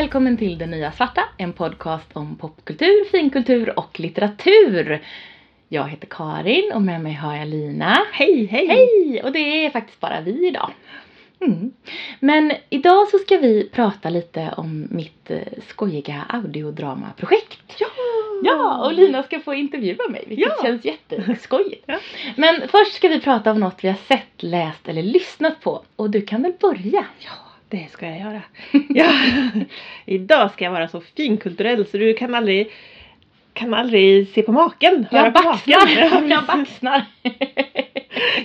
välkommen till Det Nya Svarta, en podcast om popkultur, finkultur och litteratur. Jag heter Karin och med mig har jag Lina. Hej, hej! Hej! Och det är faktiskt bara vi idag. Mm. Men idag så ska vi prata lite om mitt eh, skojiga audiodramaprojekt. Ja! Ja, och Lina ska få intervjua mig, vilket Ja. känns jätteskojigt. Ja. Men först ska vi prata om något vi har sett, läst eller lyssnat på. Och du kan väl börja? Ja, det ska jag göra. Ja. Idag ska jag vara så finkulturell så du kan aldrig kan aldrig se på maken. höra Jag på maken. baxnar! Jag baxnar!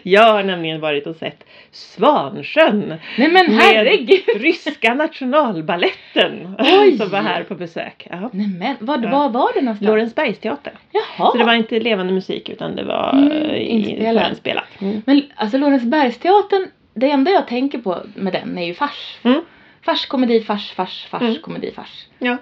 Jag har nämligen varit och sett Svansjön. Nej men herregud! Med ryska nationalballetten. Oj. Som var här på besök. Ja. Nej men vad, Ja. var var det någonstans? Lorensbergsteatern. Jaha! Så det var inte levande musik utan det var Mm, eh, inspelat. förinspelat. Mm. Men alltså Lorensbergsteatern, det enda jag tänker på med den är ju fars. Mm. Fars, komedi, fars, fars, fars, Mm. komedi, fars. Ja.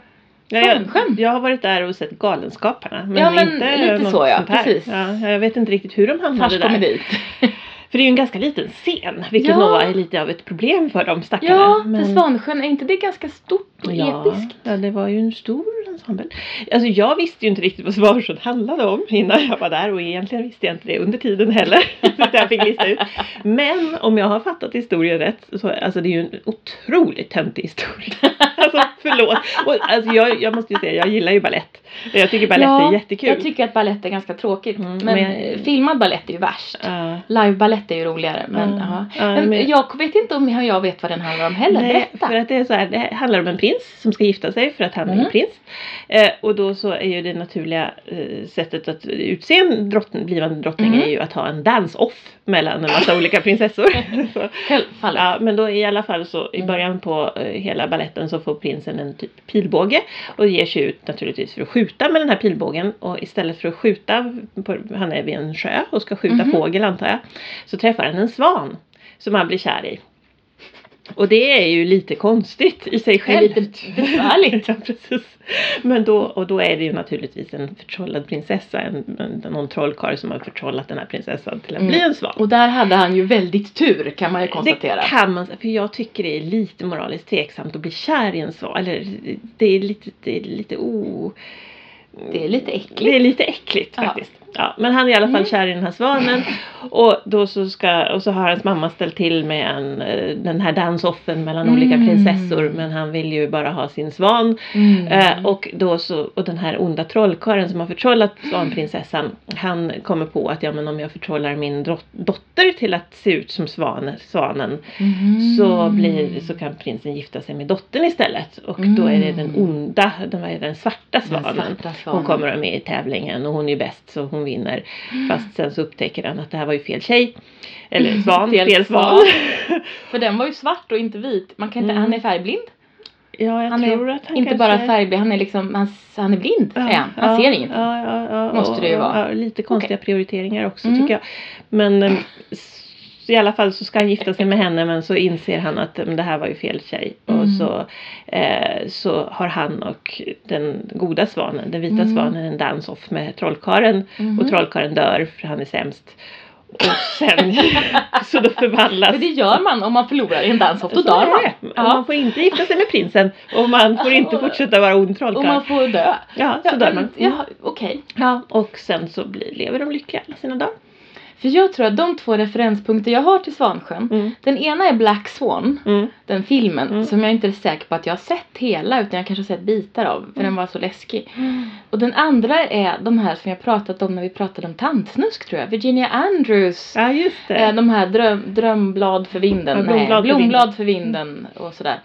Ja, jag, jag har varit där och sett Galenskaparna. Men, Ja, men inte lite något så, ja. Precis. Ja, jag vet inte riktigt hur de hamnade Fars, där. komedi. För det är ju en ganska liten scen. Vilket Ja. nog är lite av ett problem för de stackarna. Ja, men... för Svansjön, är inte det ganska stort och ja, episkt? ja, det var ju en stor ensemble. Alltså jag visste ju inte riktigt vad Svansjön handlade om innan jag var där och egentligen visste jag inte det under tiden heller. Så jag fick lista ut. Men om jag har fattat historien rätt så alltså det är ju en otroligt töntig historia. Alltså förlåt. Och, alltså, jag, jag måste ju säga, jag gillar ju ballett. Jag tycker ballett är jättekul. jag tycker att ballett är ganska tråkigt. Mm, men men- filmad ballett är ju värst. Ja. Live-ballett är ju roligare. Men, Ja. ja. Ja, men, men- jag vet inte om jag vet vad den handlar om heller. Nej, Berätta. för att det är så här, det handlar om en prins som ska gifta sig för att han är Mm. en prins. Eh, och då så är ju det naturliga eh, sättet att utse en drottning, blivande drottning Mm. är ju att ha en dance-off mellan en massa olika prinsessor. Självfallet. ja, men då i alla fall så i Mm. början på eh, hela balletten så får prinsen en typ pilbåge och ger sig ut naturligtvis för att skjuta med den här pilbågen och istället för att skjuta, på, han är vid en sjö och ska skjuta Mhm. fågel antar jag, så träffar han en svan som han blir kär i. Och det är ju lite konstigt i sig Det är självt. lite besvärligt. ja, precis. Men då, och då är det ju naturligtvis en förtrollad prinsessa, en, en, någon trollkarl som har förtrollat den här prinsessan till att Mm. bli en svan. Och där hade han ju väldigt tur kan man ju konstatera. Det kan man för jag tycker det är lite moraliskt tveksamt att bli kär i en svan. Eller det är lite, det är lite o... Det är lite äckligt. Det är lite äckligt faktiskt. Ja, men han är i alla fall Mm. kär i den här svanen. Och, då så ska, och så har hans mamma ställt till med en, eh, den här dansoffen mellan olika Mm. prinsessor. Men han vill ju bara ha sin svan. Mm. Eh, och, då så, och den här onda trollkarlen som har förtrollat svanprinsessan. Han kommer på att ja, men om jag förtrollar min dotter till att se ut som svan, svanen. Mhm. Så, blir, så kan prinsen gifta sig med dottern istället. Och då är det den Mm. onda, den, den svarta Den svanen. svarta svanen. Hon kommer med i tävlingen och hon är ju bäst så hon vinner. Fast sen så upptäcker han att det här var ju fel tjej. Eller svan, Fel fel, svan. För den var ju svart och inte vit. Man kan inte, Mm. Han är färgblind. ja, jag Han tror är att han inte kanske... bara färgblind, han är liksom, han, han är blind. är han. han ser ingenting. Ja, ja, ja, Måste det ju vara. Ja, lite konstiga prioriteringar också Mm. tycker jag. Men eh, s- i alla fall så ska han gifta sig med henne men så inser han att men, det här var ju fel tjej. Mm. Och så, eh, så har han och den goda svanen, den vita Mm. svanen, en dance-off med trollkaren. Mhm. Och trollkarlen dör för han är sämst. Och sen så då förvandlas Men det gör man om man förlorar i en dansoff, då så dör man. Ja. Man får inte gifta sig med prinsen och man får inte Och- fortsätta vara ond Och trollkarl. man får dö. Ja, så Ja, dör man. ja, okej. Ja, och sen så blir, lever de lyckliga alla sina dagar. För jag tror att de två referenspunkter jag har till Svansjön, Mm. den ena är Black Swan, Mm. den filmen, Mm. som jag inte är säker på att jag har sett hela utan jag kanske har sett bitar av, för den var så läskig. Och den andra är de här som jag pratat om när vi pratade om tantsnusk tror jag, Virginia Andrews. Ja, just det. Eh, De här dröm, Drömblad för vinden, Ja, nej, Blomblad för Blomblad för vinden och sådär.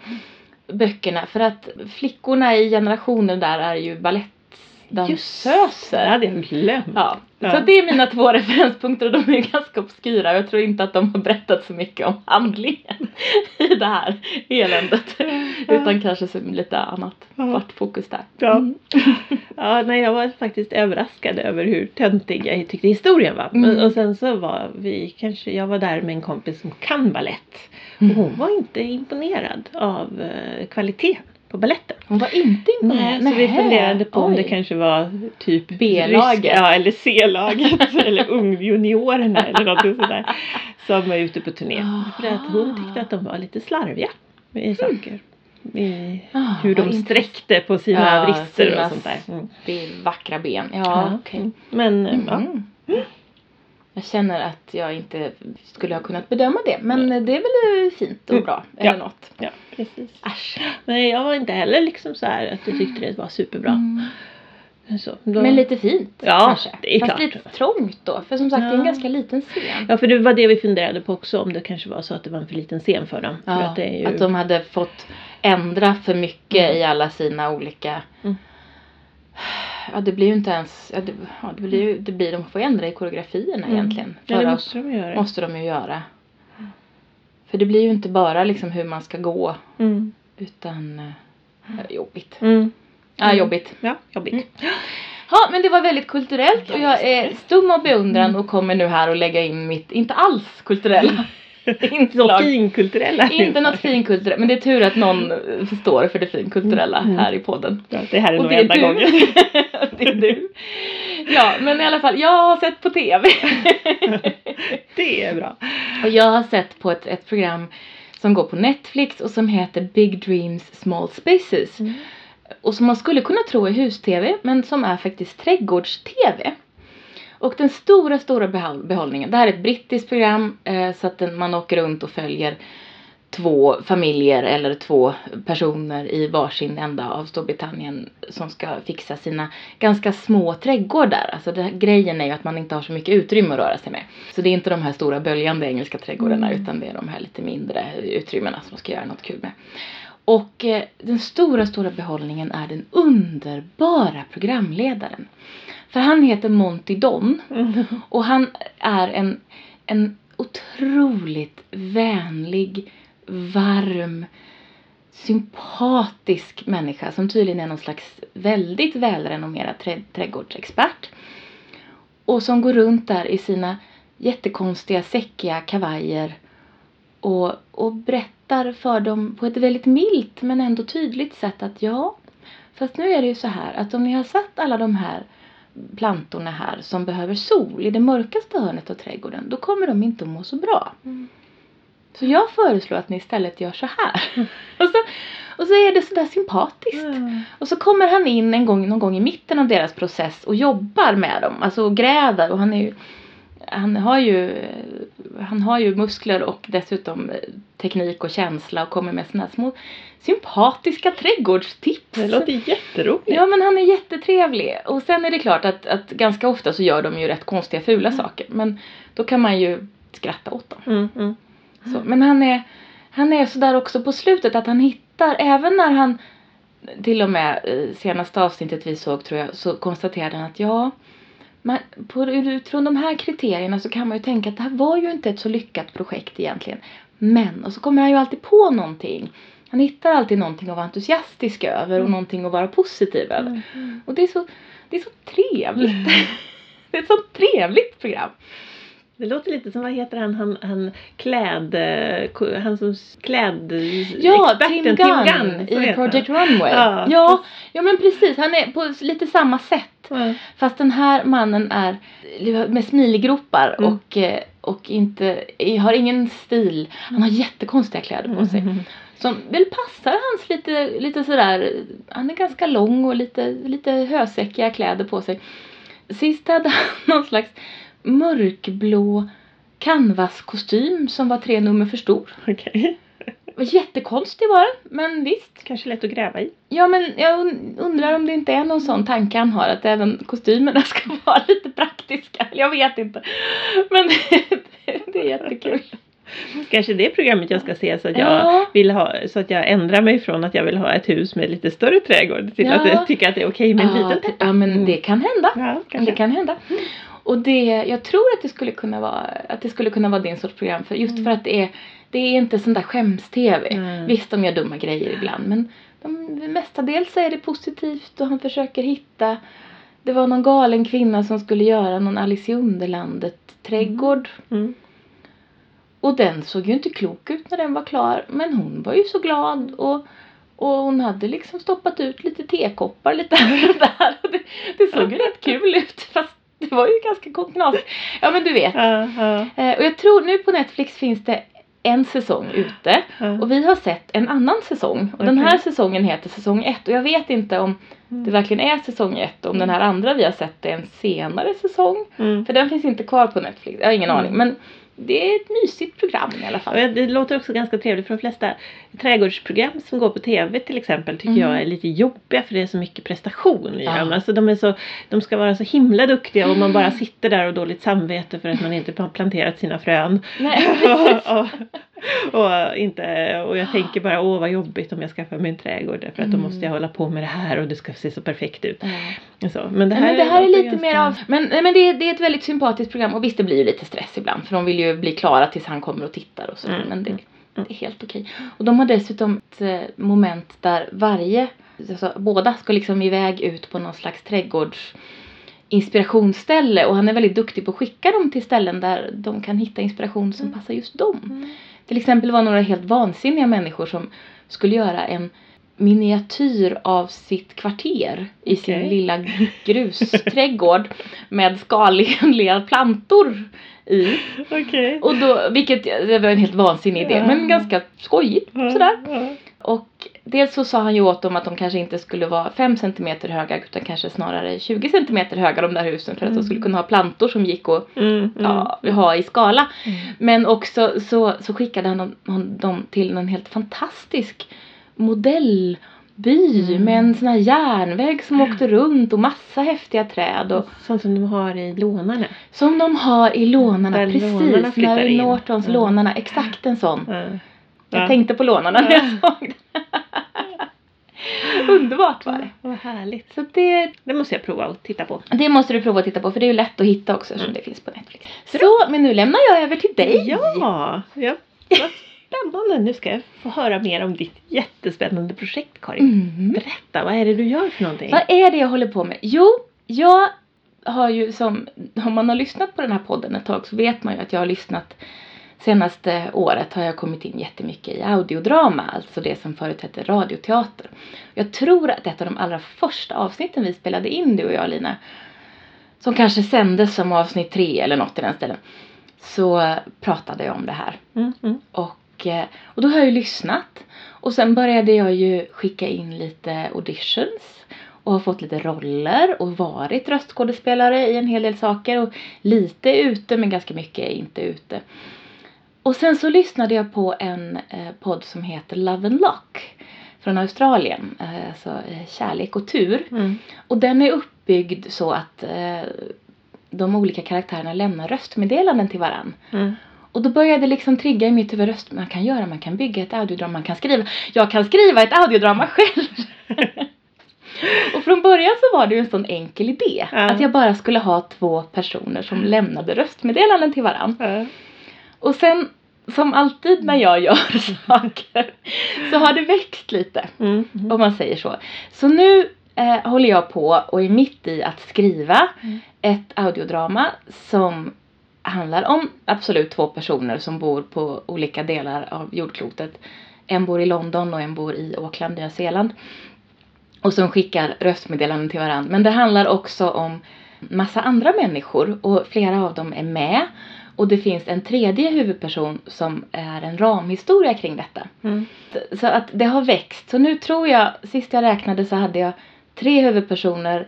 Böckerna, för att flickorna i generationen där är ju det balettdansöser. hade jag glömt. Ja. Ja. Så det är mina två referenspunkter och de är ganska obskyra. Jag tror inte att de har berättat så mycket om handlingen i det här eländet. Utan kanske så lite annat Ja. varit fokus där. Ja. Mm. Ja, nej, jag var faktiskt överraskad över hur töntig jag tyckte historien var. Mm. Och sen så var vi kanske, jag var där med en kompis som kan ballett. Mm. Och hon var inte imponerad av eh, kvaliteten på baletten. Hon var inte imponerad. Nej, så vi funderade på om Oj. det kanske var typ B-laget. Ja, eller C-laget. eller ungjuniorerna eller något sådär. Som var ute på turné. För att hon tyckte att de var lite slarviga med saker. i Ah, hur de sträckte på sina Ja, brister sina och sånt där. Mm. Vackra ben. Ja, okej. mm. Men eh, ja. Jag känner att jag inte skulle ha kunnat bedöma det. Men det är väl fint och Mm. bra. Ja. Eller något. ja, precis. Äsch. Nej, jag var inte heller liksom så här att jag tyckte det var superbra. Mm. Så, då... Men lite fint Ja, kanske. det är Fast klart. lite trångt då. För som sagt det är en Ja. ganska liten scen. Ja, för det var det vi funderade på också om det kanske var så att det var en för liten scen för dem. för Ja, att det är ju... att de hade fått ändra för mycket i alla sina olika Mm. Ja det blir ju inte ens, ja, det, ja, det blir ju, det blir, de får ändra i koreografierna Mm. egentligen. Ja, För det att- måste de göra. måste de ju göra. För det blir ju inte bara liksom hur man ska gå Mm. utan eh, jobbigt. Mm. Ja, Mm. jobbigt. Ja, jobbigt. Mm. Ja, men det var väldigt kulturellt och jag är stum av beundran och kommer nu här och lägga in mitt inte alls kulturella Inslag. finkulturella. Inte något finkulturellt, men det är tur att någon står för det finkulturella Mm. här i podden. Ja, det här är nog enda gången. det är du. Ja, men i alla fall, jag har sett på TV. det är bra. Och jag har sett på ett, ett program som går på Netflix och som heter Big Dreams Small Spaces. Mm. Och som man skulle kunna tro är hus-tv men som är faktiskt trädgårds-tv. Och den stora, stora behåll- behållningen, det här är ett brittiskt program eh, så att den, man åker runt och följer två familjer eller två personer i varsin ända av Storbritannien som ska fixa sina ganska små trädgårdar. Alltså det, grejen är ju att man inte har så mycket utrymme att röra sig med. Så det är inte de här stora böljande engelska trädgårdarna Mm. utan det är de här lite mindre utrymmena som man ska göra något kul med. Och eh, den stora, stora behållningen är den underbara programledaren. För han heter Monty Don Mm. och han är en, en otroligt vänlig, varm, sympatisk människa som tydligen är någon slags väldigt välrenommerad trä, trädgårdsexpert. Och som går runt där i sina jättekonstiga säckiga kavajer och, och berättar för dem på ett väldigt milt men ändå tydligt sätt att ja, fast nu är det ju så här att om ni har satt alla de här plantorna här som behöver sol i det mörkaste hörnet av trädgården då kommer de inte att må så bra. Mm. Så jag föreslår att ni istället gör så här. och, så, och så är det sådär sympatiskt. Mm. Och så kommer han in en gång, någon gång i mitten av deras process och jobbar med dem. Alltså och gräver och han är ju han har ju, han har ju muskler och dessutom teknik och känsla och kommer med såna här små sympatiska trädgårdstips. Det låter jätteroligt. Ja men han är jättetrevlig. Och sen är det klart att, att ganska ofta så gör de ju rätt konstiga fula saker. Men då kan man ju skratta åt dem. Mm, mm. Så, men han är, han är sådär också på slutet att han hittar, även när han till och med eh, senaste avsnittet vi såg tror jag, så konstaterade han att ja, man, på, utifrån de här kriterierna så kan man ju tänka att det här var ju inte ett så lyckat projekt egentligen. Men, och så kommer han ju alltid på någonting. Han hittar alltid någonting att vara entusiastisk över och Mm. någonting att vara positiv över. Mm, mm. Och det är så, det är så trevligt. det är ett så trevligt program. Det låter lite som, vad heter han, han, han kläd, eh, han som s- kläd Ja, Tim Gunn så i heter Project han. Runway. Ja. Ja. ja, men precis. Han är på lite samma sätt. Ja. Fast den här mannen är med smilgropar Mm. och, eh, och inte, har ingen stil. Han har jättekonstiga kläder på sig. Mm. Som väl passar hans lite, lite sådär, han är ganska lång och lite, lite hösäckiga kläder på sig. Sist hade han någon slags mörkblå canvaskostym som var tre nummer för stor. Okej. Jättekonstig var den, men visst. Kanske lätt att gräva i. Ja men jag un- undrar om det inte är någon sån tanke han har att även kostymerna ska vara lite praktiska. Jag vet inte. Men det är jättekul. Kanske det programmet jag ska se så att jag Ja. vill ha, så att jag ändrar mig från att jag vill ha ett hus med lite större trädgård till Ja. att jag tycker att det är okej med en ja, liten täppa. ja men det kan hända. Ja, kanske. Det kan hända. Och det, jag tror att det skulle kunna vara, att det skulle kunna vara din sorts program för just för att det är, det är inte sån där skäms-tv. Mm. Visst, de gör dumma grejer ibland men de, mestadels är det positivt och han försöker hitta det var någon galen kvinna som skulle göra någon Alice i Underlandet trädgård. Mm. Och den såg ju inte klok ut när den var klar. Men hon var ju så glad och, och hon hade liksom stoppat ut lite tekoppar lite här och där. Och det, det såg ju rätt kul ut fast det var ju ganska knasigt. Ja men du vet. Ja. Eh, och jag tror nu på Netflix finns det en säsong ute Ja. och vi har sett en annan säsong. Och den Okej. här säsongen heter säsong ett och jag vet inte om det verkligen är säsong ett och om den här andra vi har sett är en senare säsong. Mm. För den finns inte kvar på Netflix, jag har ingen Mm. aning. Men det är ett mysigt program i alla fall. det låter också ganska trevligt för de flesta trädgårdsprogram som går på tv till exempel tycker Mm. jag är lite jobbiga för det är så mycket prestation i Ja. dem. Alltså de, är så, de ska vara så himla duktiga och man bara sitter där och dåligt samvete för att man inte har planterat sina frön. Nej, och, och, inte, och jag tänker bara åh vad jobbigt om jag skaffar mig en trädgård därför att då Mm. måste jag hålla på med det här och det ska se så perfekt ut. Ja. Så, men det här, men det här är låter lite ganska- mer av, men, men det, är, det är ett väldigt sympatiskt program och visst det blir ju lite stress ibland för de vill ju bli klara tills han kommer och tittar och så Mm, men det, mm, det är helt okej. Och de har dessutom ett eh, moment där varje, alltså, båda ska liksom iväg ut på någon slags trädgårds inspirationsställe och han är väldigt duktig på att skicka dem till ställen där de kan hitta inspiration som Mm. passar just dem. Mm. Till exempel var några helt vansinniga människor som skulle göra en miniatyr av sitt kvarter i sin Okej. lilla grusträdgård med skaliga plantor i. Okej. Och då, vilket det var en helt vansinnig idé Ja. men ganska skojigt sådär. Ja. Och dels så sa han ju åt dem att de kanske inte skulle vara 5 cm höga utan kanske snarare 20 cm höga de där husen för att de skulle kunna ha plantor som gick att Mm, mm. ja, ha i skala. Mm. Men också så, så skickade han dem, han dem till en helt fantastisk modellby Mm. med en sån här järnväg som åkte runt och massa häftiga träd och Sånt som de har i lånarna. som de har i lånarna Där precis. lånarna Mary in. Nortons Ja. lånarna, exakt en sån. Ja. Jag Ja. tänkte på lånarna när jag såg den. Underbart var det. Vad härligt. Så det, Det måste jag prova att titta på. det måste du prova att titta på för det är ju lätt att hitta också eftersom det finns på Netflix. Så, men nu lämnar jag över till dig. Ja, ja. spännande. Nu ska jag få höra mer om ditt jättespännande projekt Karin. Mm. Berätta, vad är det du gör för någonting? Vad är det jag håller på med? Jo, jag har ju som, om man har lyssnat på den här podden ett tag så vet man ju att jag har lyssnat Senaste året har jag kommit in jättemycket i audiodrama, alltså det som förut hette radioteater. Jag tror att ett av de allra första avsnitten vi spelade in, du och jag Lina, som kanske sändes som avsnitt tre eller något i den ställen, så pratade jag om det här. Mm, mm. Och, eh, och då har jag ju lyssnat. Och sen började jag ju skicka in lite auditions. Och har fått lite roller och varit röstskådespelare i en hel del saker. Och lite ute men ganska mycket inte ute. Och sen så lyssnade jag på en eh, podd som heter Love and Lock. Från Australien. Eh, alltså eh, Kärlek och tur. Mm. Och den är uppbyggd så att de olika karaktärerna lämnar röstmeddelanden till varann. Mm. Och då började det liksom trigga i mitt huvud röst. Man kan göra, man kan bygga ett audiodrama, man kan skriva. Jag kan skriva ett audiodrama själv! och från början så var det ju en sån enkel idé. Ja. Att jag bara skulle ha två personer som lämnade röstmeddelanden till varann. Ja. Och sen, som alltid när jag gör saker, så har det växt lite. Mm. Mm. Om man säger så. Så nu eh, håller jag på och är mitt i att skriva Mm. ett audiodrama som handlar om absolut två personer som bor på olika delar av jordklotet. En bor i London och en bor i Auckland, Nya Zeeland. Och som skickar röstmeddelanden till varandra. Men det handlar också om massa andra människor och flera av dem är med. Och det finns en tredje huvudperson som är en ramhistoria kring detta. Mm. Så att det har växt. Så nu tror jag, sist jag räknade så hade jag tre huvudpersoner,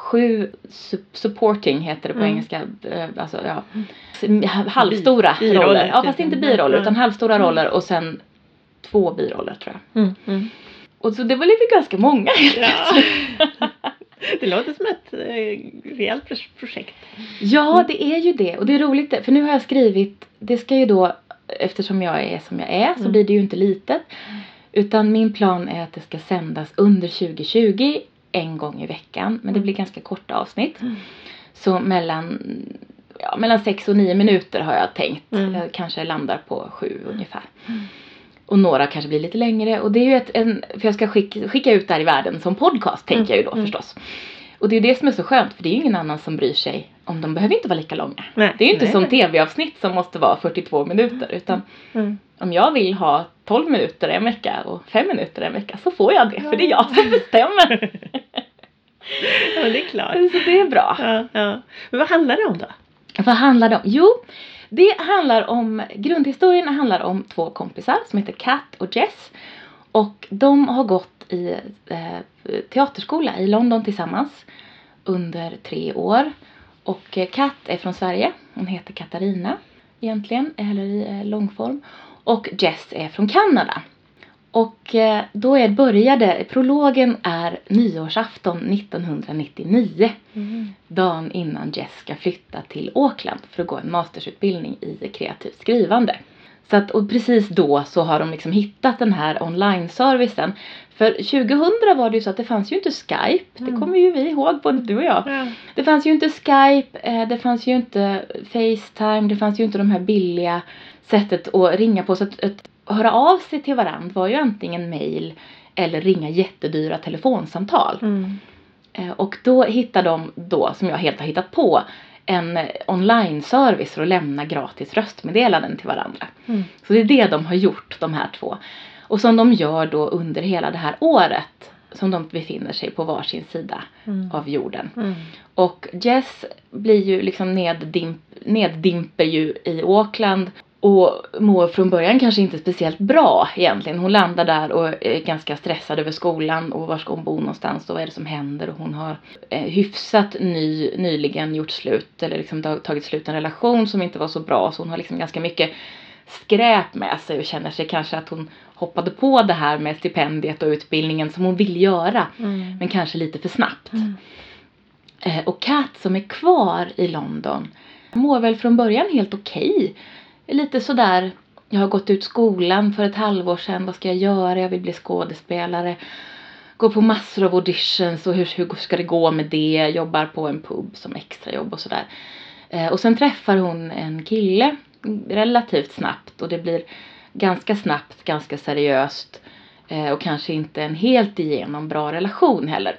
sju su- supporting heter det på Mm. engelska, eh, alltså ja, s- halvstora Bi- roller. Ja typ. fast inte biroller Mm. utan halvstora Mm. roller och sen två biroller tror jag. Mm. Mm. Och så det var lite ganska många Ja. Det låter som ett eh, rejält pro- projekt. Ja, det är ju det. Och det är roligt för nu har jag skrivit, det ska ju då, eftersom jag är som jag är så Mm. blir det ju inte litet. Utan min plan är att det ska sändas under 2020 en gång i veckan. Men det blir ganska korta avsnitt. Mm. Så mellan, ja, mellan sex och nio minuter har jag tänkt. Mm. Jag kanske landar på sju ungefär. Mm. Och några kanske blir lite längre. Och det är ju ett, en, för jag ska skicka, skicka ut det här i världen som podcast tänker Mm. jag ju då Mm. förstås. Och det är det som är så skönt för det är ju ingen annan som bryr sig om de behöver inte vara lika långa. Nej. Det är ju inte Nej, som tv-avsnitt som måste vara 42 minuter utan Mm. om jag vill ha 12 minuter en vecka och 5 minuter en vecka så får jag det för det är jag som bestämmer. Ja, det är klart. så det är bra. Ja, ja. Men vad handlar det om då? Vad handlar det om? Jo, Det handlar om, grundhistorien handlar om två kompisar som heter Kat och Jess. Och de har gått i eh, teaterskola i London tillsammans under tre år. Och eh, Kat är från Sverige. Hon heter Katarina egentligen, eller i eh, långform. Och Jess är från Kanada. Och eh, då är började, prologen är nyårsafton 1999. Mm. Dagen innan Jess ska flytta till Auckland för att gå en mastersutbildning i kreativt skrivande. Så att, och precis då så har de liksom hittat den här online-servicen. För 2000 var det ju så att det fanns ju inte Skype. Det Mm. kommer ju vi ihåg, både du och jag. Ja. Det fanns ju inte Skype, eh, det fanns ju inte Facetime, det fanns ju inte de här billiga sättet att ringa på. Så att, att höra av sig till varandra var ju antingen mail eller ringa jättedyra telefonsamtal. Mm. Eh, Och då hittade de då, som jag helt har hittat på, en online-service för att lämna gratis röstmeddelanden till varandra. Mm. Så det är det de har gjort, de här två. Och som de gör då under hela det här året som de befinner sig på varsin sida Mm. av jorden. Mm. Och Jess blir ju liksom neddimp, neddimper ju i Auckland och mår från början kanske inte speciellt bra egentligen. Hon landar där och är ganska stressad över skolan och var ska hon bo någonstans och vad är det som händer och hon har eh, hyfsat ny, nyligen gjort slut eller liksom tag- tagit slut en relation som inte var så bra så hon har liksom ganska mycket skräp med sig och känner sig kanske att hon hoppade på det här med stipendiet och utbildningen som hon vill göra Mm. men kanske lite för snabbt. Mm. Eh, och Kat som är kvar i London mår väl från början helt okej. Lite sådär, jag har gått ut skolan för ett halvår sedan, vad ska jag göra? Jag vill bli skådespelare. Går på massor av auditions och hur, hur ska det gå med det? Jobbar på en pub som extrajobb och sådär. Eh, och sen träffar hon en kille relativt snabbt och det blir ganska snabbt, ganska seriöst eh, och kanske inte en helt igenom bra relation heller.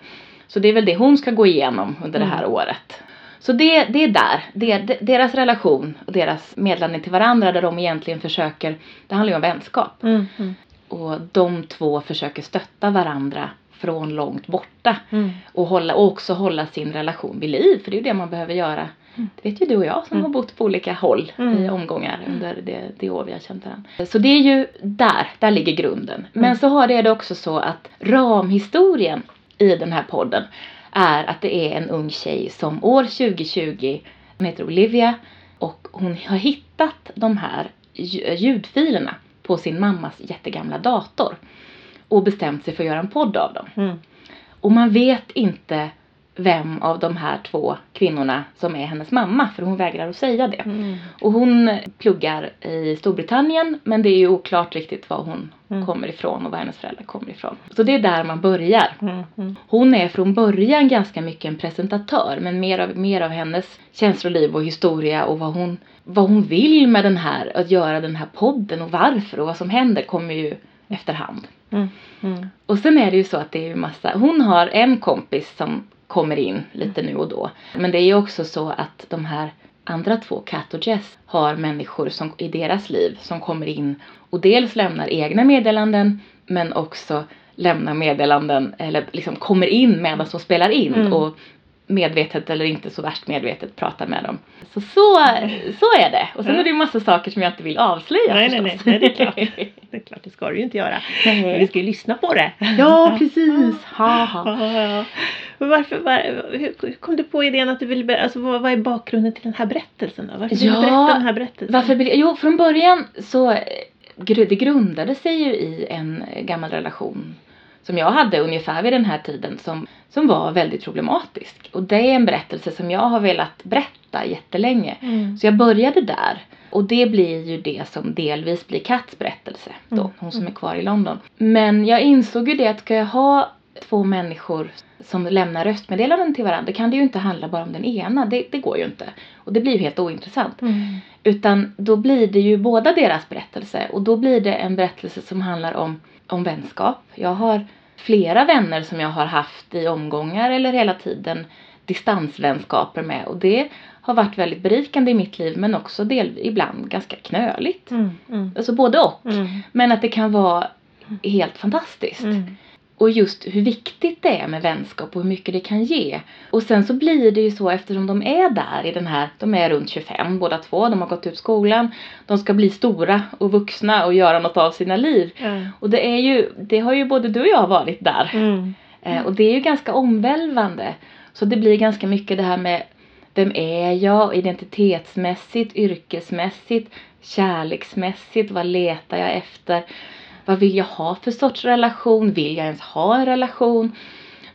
Så det är väl det hon ska gå igenom under det här året. Så det, det är där, det är deras relation och deras medlande till varandra där de egentligen försöker, det handlar ju om vänskap. Mm. Mm. Och de två försöker stötta varandra från långt borta. Mm. Och, hålla, och också hålla sin relation vid liv, för det är ju det man behöver göra. Det vet ju du och jag som Mm. har bott på olika håll Mm. i omgångar under det, det år vi har känt varandra. Så det är ju där, där ligger grunden. Men Mm. så har det också så att ramhistorien i den här podden är att det är en ung tjej som år 2020, hon heter Olivia och hon har hittat de här lj- ljudfilerna på sin mammas jättegamla dator och bestämt sig för att göra en podd av dem. Mm. Och man vet inte vem av de här två kvinnorna som är hennes mamma för hon vägrar att säga det. Mm. Och hon pluggar i Storbritannien men det är ju oklart riktigt var hon Mm. kommer ifrån och var hennes föräldrar kommer ifrån. Så det är där man börjar. Mm. Mm. Hon är från början ganska mycket en presentatör men mer av, mer av hennes känsloliv och historia och vad hon, vad hon vill med den här, att göra den här podden och varför och vad som händer kommer ju efterhand. Mm. Mm. Och sen är det ju så att det är ju massa, hon har en kompis som kommer in lite nu och då. Men det är ju också så att de här andra två, Kat och Jess, har människor som, i deras liv som kommer in och dels lämnar egna meddelanden men också lämnar meddelanden eller liksom kommer in medan de spelar in Mm. och medvetet eller inte så värst medvetet pratar med dem. Så så, så är det. Och sen är det ju massa saker som jag inte vill avslöja Nej, nej, nej. Nej, det är klart. Det är klart, det ska du ju inte göra. Men vi ska ju lyssna på det. Ja, precis. Ha, ha. Ja, ja. Men varför, var, hur kom du på idén att du ville, ber- alltså vad, vad är bakgrunden till den här berättelsen då? Varför vill Ja, du berätta den här berättelsen? Varför vill? Jo, från början så eh, det grundade sig ju i en eh, gammal relation som jag hade ungefär vid den här tiden som, som var väldigt problematisk. Och det är en berättelse som jag har velat berätta jättelänge. Mm. Så jag började där. Och det blir ju det som delvis blir Kats berättelse då, Mm. hon som är kvar i London. Men jag insåg ju det att ska jag ha två människor som lämnar röstmeddelanden till varandra kan det ju inte handla bara om den ena, det, det går ju inte. Och det blir ju helt ointressant. Mm. Utan då blir det ju båda deras berättelse och då blir det en berättelse som handlar om, om vänskap. Jag har flera vänner som jag har haft i omgångar eller hela tiden distansvänskaper med och det har varit väldigt berikande i mitt liv men också del, ibland ganska knöligt. Mm. Mm. Alltså både och. Mm. Men att det kan vara helt fantastiskt. Mm. Och just hur viktigt det är med vänskap och hur mycket det kan ge. Och sen så blir det ju så eftersom de är där i den här, de är runt 25 båda två, de har gått ut skolan, de ska bli stora och vuxna och göra något av sina liv. Ja. Och det är ju, det har ju både du och jag varit där. Mm. Eh, och det är ju ganska omvälvande. Så det blir ganska mycket det här med vem är jag identitetsmässigt, yrkesmässigt, kärleksmässigt, vad letar jag efter? Vad vill jag ha för sorts relation? Vill jag ens ha en relation?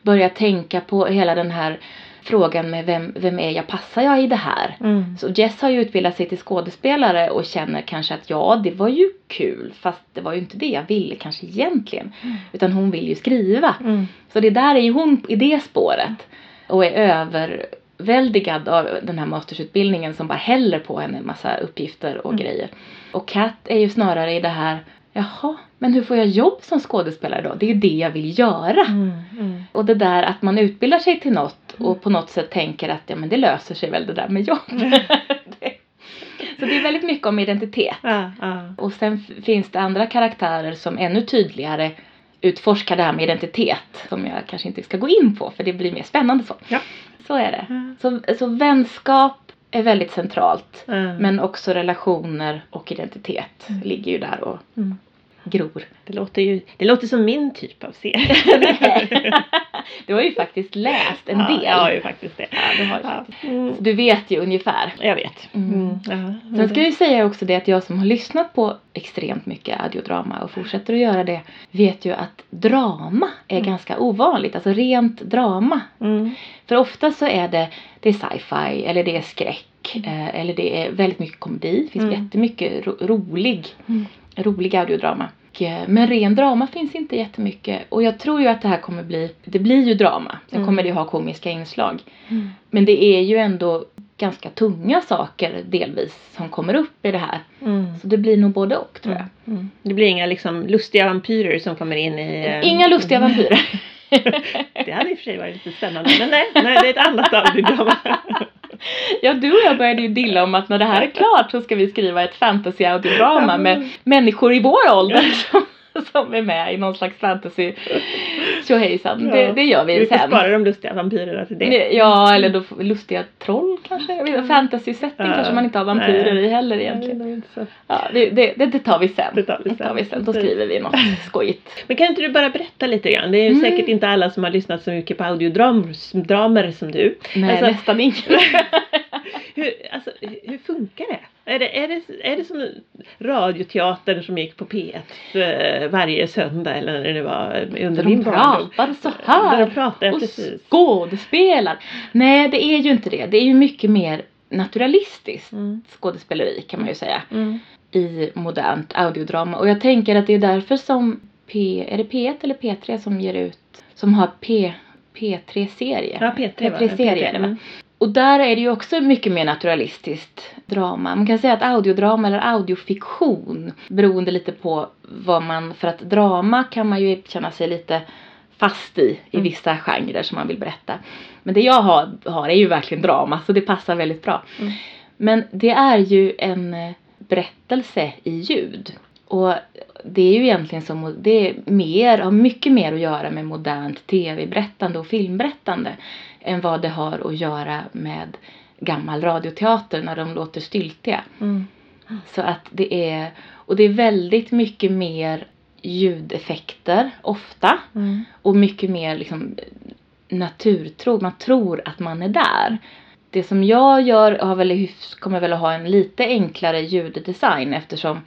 Börja tänka på hela den här frågan med vem, vem är jag, passar jag i det här? Mm. Så Jess har ju utbildat sig till skådespelare och känner kanske att ja, det var ju kul fast det var ju inte det jag ville kanske egentligen. Utan hon vill ju skriva. Mm. Så det där är ju hon i det spåret. Och är överväldigad av den här mastersutbildningen som bara häller på henne en massa uppgifter och Mm. grejer. Och Kat är ju snarare i det här, jaha, men hur får jag jobb som skådespelare då? Det är ju det jag vill göra. Mm. Mm. Och det där att man utbildar sig till något och på något sätt tänker att ja men det löser sig väl det där med jobb. Det- Så det är väldigt mycket om identitet. Ja, ja. Och sen finns det andra karaktärer som ännu tydligare utforskar det här med identitet. Som jag kanske inte ska gå in på för det blir mer spännande så. Ja. Så är det. Mm. Så, så vänskap är väldigt centralt. Mm. Men också relationer och identitet ligger ju där och Mm. Gror. Det låter ju det låter som min typ av serie. du har ju faktiskt läst en Ja, del. Jag har ju faktiskt det. Ja, det har. Ja. Mm. Du vet ju ungefär. Jag vet. Mm. Mm. Ja. Sen ska jag ju säga också det att jag som har lyssnat på extremt mycket audiodrama och fortsätter att göra det vet ju att drama är ganska ovanligt, alltså rent drama. Mm. För ofta så är det, det är sci-fi eller det är skräck eh, eller det är väldigt mycket komedi. Det finns Mm. jättemycket ro- rolig, Mm. Rolig audiodrama. Eh, Men ren drama finns inte jättemycket och jag tror ju att det här kommer bli, det blir ju drama. Sen Mm. kommer det ha komiska inslag. Mm. Men det är ju ändå ganska tunga saker delvis som kommer upp i det här. Mm. Så det blir nog både och tror jag. Mm. Det blir inga liksom lustiga vampyrer som kommer in i... eh, Inga lustiga vampyrer. Det hade i och för sig varit lite spännande. Men nej, nej det är ett annat audiodrama. ja, du och jag började ju dilla om att när det här är klart så ska vi skriva ett fantasy audiodrama med människor i vår ålder som, som är med i någon slags fantasy tjohejsan. Det, det gör vi, Vi får sen. spara de lustiga vampyrerna till det. Ja, eller då får vi lustiga troll kanske. Jag vet inte, Fantasy setting Ja. kanske man inte har vampyrer Nej. i heller Nej, egentligen. det inte så. Ja, det, det, det, det tar vi sen. Det tar vi Det tar sen. vi sen. Då skriver vi något skojigt. Men kan inte du bara berätta lite grann? Det är Mm. säkert inte alla som har lyssnat så mycket på audiodramer dramer som du. Nej, Alltså- nästan ingen. Hur, alltså, hur funkar det? Är det, är det? är det som radioteatern som gick på P1 eh, varje söndag eller när det var under Där min de barndom? pratar så Där här. de pratar, och precis. skådespelar. Nej, det är ju inte det. Det är ju mycket mer naturalistiskt Mm. skådespeleri kan man ju säga Mm. i modernt audiodrama. Och jag tänker att det är därför som P, är det P1 eller P3 som ger ut, som har P, P3-serie. Ja, P3 var det. P3-serie är det va? Mm. Och där är det ju också mycket mer naturalistiskt drama. Man kan säga att audiodrama eller audiofiktion beroende lite på vad man, för att drama kan man ju känna sig lite fast i, i Mm. vissa genrer som man vill berätta. Men det jag har, har är ju verkligen drama så det passar väldigt bra. Mm. Men det är ju en eh, berättelse i ljud. Och det är ju egentligen som, det är mer, har mycket mer att göra med modernt tv-berättande och filmberättande än vad det har att göra med gammal radioteater när de låter styltiga. Mm. Så att det är, och det är väldigt mycket mer ljudeffekter ofta Mm. och mycket mer liksom naturtro. Man tror att man är där. Det som jag gör har väl, kommer väl att ha en lite enklare ljuddesign eftersom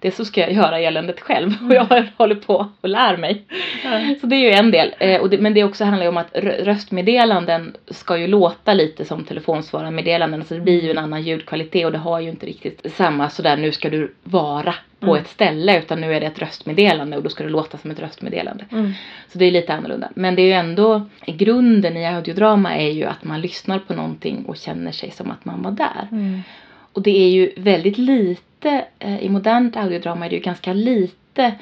det så ska jag göra eländet själv och jag håller på och lär mig. Ja. Så det är ju en del. Eh, och det, men det också handlar ju om att rö- röstmeddelanden ska ju låta lite som telefonsvararmeddelanden. Så det blir ju en annan ljudkvalitet och det har ju inte riktigt samma sådär nu ska du vara på Mm. ett ställe utan nu är det ett röstmeddelande och då ska det låta som ett röstmeddelande. Mm. Så det är lite annorlunda. Men det är ju ändå, grunden i audiodrama är ju att man lyssnar på någonting och känner sig som att man var där. Mm. Och det är ju väldigt lite, eh, i modernt audiodrama är det ju ganska lite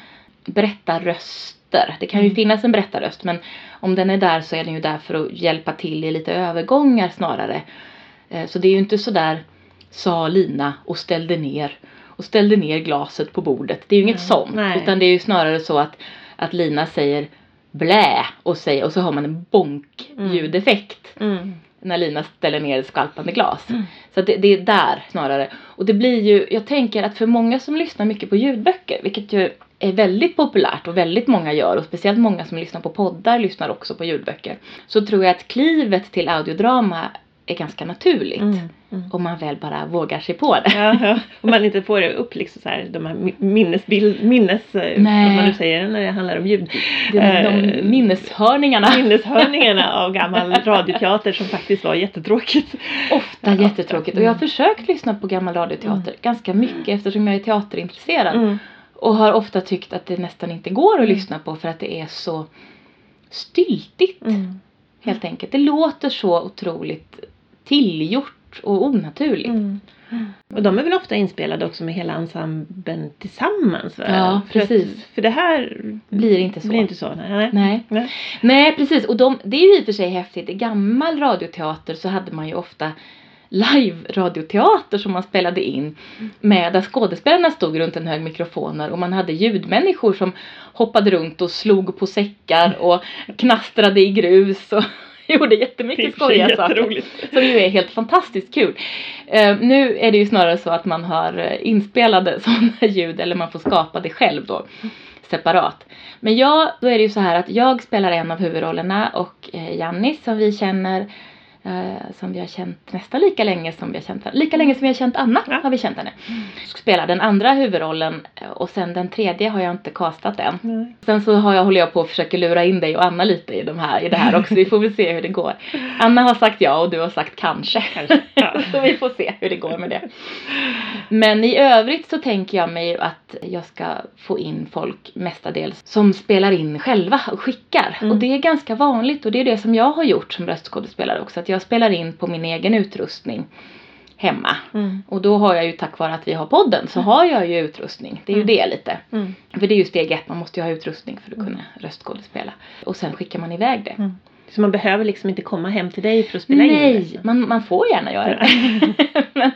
berättarröster. Det kan ju Mm. finnas en berättarröst men om den är där så är den ju där för att hjälpa till i lite övergångar snarare. Eh, Så det är ju inte sådär sa Lina och ställde ner och ställde ner glaset på bordet. Det är ju inget Nej, sånt. nej. Utan det är ju snarare så att, att Lina säger blä och säger och så har man en bonk Mm. ljudeffekt Mm. När Lina ställer ner ett skvalpande glas. Mm. Så det, det är där snarare. Och det blir ju, jag tänker att för många som lyssnar mycket på ljudböcker, vilket ju är väldigt populärt och väldigt många gör och speciellt många som lyssnar på poddar lyssnar också på ljudböcker. Så tror jag att klivet till audiodrama är ganska naturligt. Mm. Mm. Om man väl bara vågar sig på det. Ja, ja. Om man inte får upp liksom så här, de här mi- minnesbild, minnes, eh, Nej. man nu säger när det handlar om ljud. De, Eh, de minneshörningarna. Minneshörningarna av gammal radioteater som faktiskt var jättetråkigt. Ofta Ja, jättetråkigt. Och jag har försökt lyssna på gammal radioteater ganska mycket eftersom jag är teaterintresserad. Mm. Och har ofta tyckt att det nästan inte går att Mm. lyssna på för att det är så styltigt. Mm. Helt enkelt. Det låter så otroligt tillgjort och onaturligt. Mm. Och de är väl ofta inspelade också med hela ensemblen tillsammans? Va? Ja, För att- precis. För det här Blir inte så. blir inte så. Nej. nej. Nej. Nej. Nej, precis. Och de, det är ju i och för sig häftigt. I gammal radioteater så hade man ju ofta live-radioteater som man spelade in med där skådespelarna stod runt en hög mikrofoner och man hade ljudmänniskor som hoppade runt och slog på säckar och knastrade i grus och gjorde jättemycket skojiga saker. Som ju är helt fantastiskt kul. Eh, nu är det ju snarare så att man har eh, inspelade sådana ljud eller man får skapa det själv då separat. Men jag, då är det ju så här att jag spelar en av huvudrollerna och eh, Jannis som vi känner eh, som vi har känt nästan lika länge som vi har känt Lika länge som vi har känt Anna Ja. har vi känt henne. Spelar den andra huvudrollen eh, och sen den tredje har jag inte castat än. Nej. Sen så har jag, håller jag på och försöker lura in dig och Anna lite i, de här, i det här också. Vi får väl se hur det går. Anna har sagt ja och du har sagt kanske. Kanske, ja. så vi får se hur det går med det. Men i övrigt så tänker jag mig att jag ska få in folk mestadels som spelar in själva och skickar. Mm. Och det är ganska vanligt och det är det som jag har gjort som röstskådespelare också. Att jag spelar in på min egen utrustning hemma. Mm. Och då har jag ju tack vare att vi har podden så har jag ju utrustning. Det är ju Mm. det lite. Mm. För det är ju steg ett, man måste ju ha utrustning för att kunna röstskådespela. Och sen skickar man iväg det. Mm. Så man behöver liksom inte komma hem till dig för att spela in Nej, det? man, man får gärna göra det. men,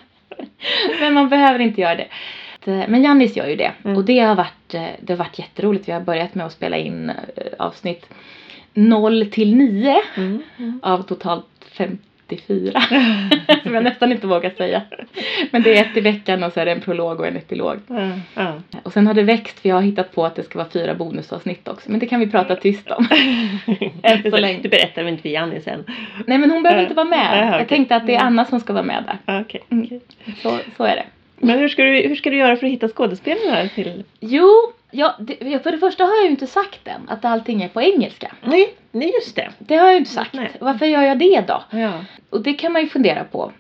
men man behöver inte göra det. Eh, Men Jannis gör ju det. Mm. Och det har, varit, eh, det har varit jätteroligt. Vi har börjat med att spela in eh, avsnitt 0 till 9 Mm. Mm. av totalt 54. Som jag nästan inte vågar säga. Men det är ett i veckan och så är det en prolog och en epilog. Ja. Och sen har det växt för jag har hittat på att det ska vara fyra bonusavsnitt också. Men det kan vi prata tyst om. Än så länge. Du berättar väl inte för Janni sen? Nej men hon behöver inte vara med. Jaha, Jag okej. tänkte att det är Anna som ska vara med där. Ja, okej. Mm. Så, så är det. Men hur ska, du, hur ska du göra för att hitta skådespelarna till... Jo, ja, det, för det första har jag ju inte sagt än att allting är på engelska. Nej, nej just det. Det har jag ju inte sagt. Nej. Varför gör jag det då? Ja. Och det kan man ju fundera på.